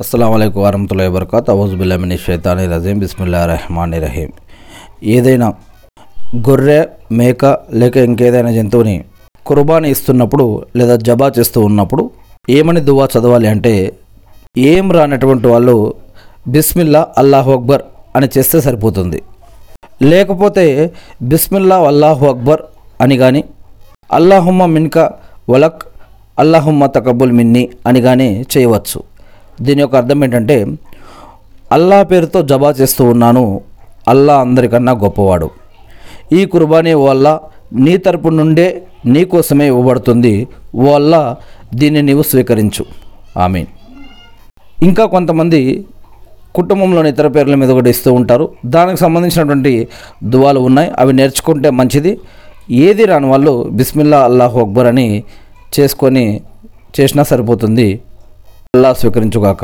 అస్సలం అయికు వరహతుల్లా వబర్కాత్ అవుజుబుల్లామిని షైతాని రజీం. బిస్మిల్లా రహమాన్ రహీం. ఏదైనా గొర్రె మేక లేక ఇంకేదైనా జంతువుని కుర్బానీ ఇస్తున్నప్పుడు లేదా జబా చేస్తూ ఉన్నప్పుడు ఏమని దువా చదవాలి అంటే ఏం రానటువంటి వాళ్ళు బిస్మిల్లా అల్లాహు అక్బర్ అని చేస్తే సరిపోతుంది. లేకపోతే బిస్మిల్లా అల్లాహు అక్బర్ అని కానీ అల్లాహుమ్మ మిన్క వలక్ అల్లాహుమ్మ తకబుల్ మిన్ని అని కానీ చేయవచ్చు. దీని యొక్క అర్థం ఏంటంటే అల్లా పేరుతో జబా చేస్తూ ఉన్నాను అల్లా అందరికన్నా గొప్పవాడు. ఈ కుర్బానీ వల్ల నీ తరపు నుండే నీ కోసమే ఇవ్వబడుతుంది. ఓ అల్లా దీన్ని నీవు స్వీకరించు. ఆమె ఇంకా కొంతమంది కుటుంబంలోని ఇతర పేర్ల మీద కూడా ఇస్తూ ఉంటారు. దానికి సంబంధించినటువంటి దువాలు ఉన్నాయి. అవి నేర్చుకుంటే మంచిది. ఏది రాని వాళ్ళు బిస్మిల్లా అల్లాహు అక్బర్ అని చేసుకొని చేసినా సరిపోతుంది. అల్లా స్వీకరించుగాక.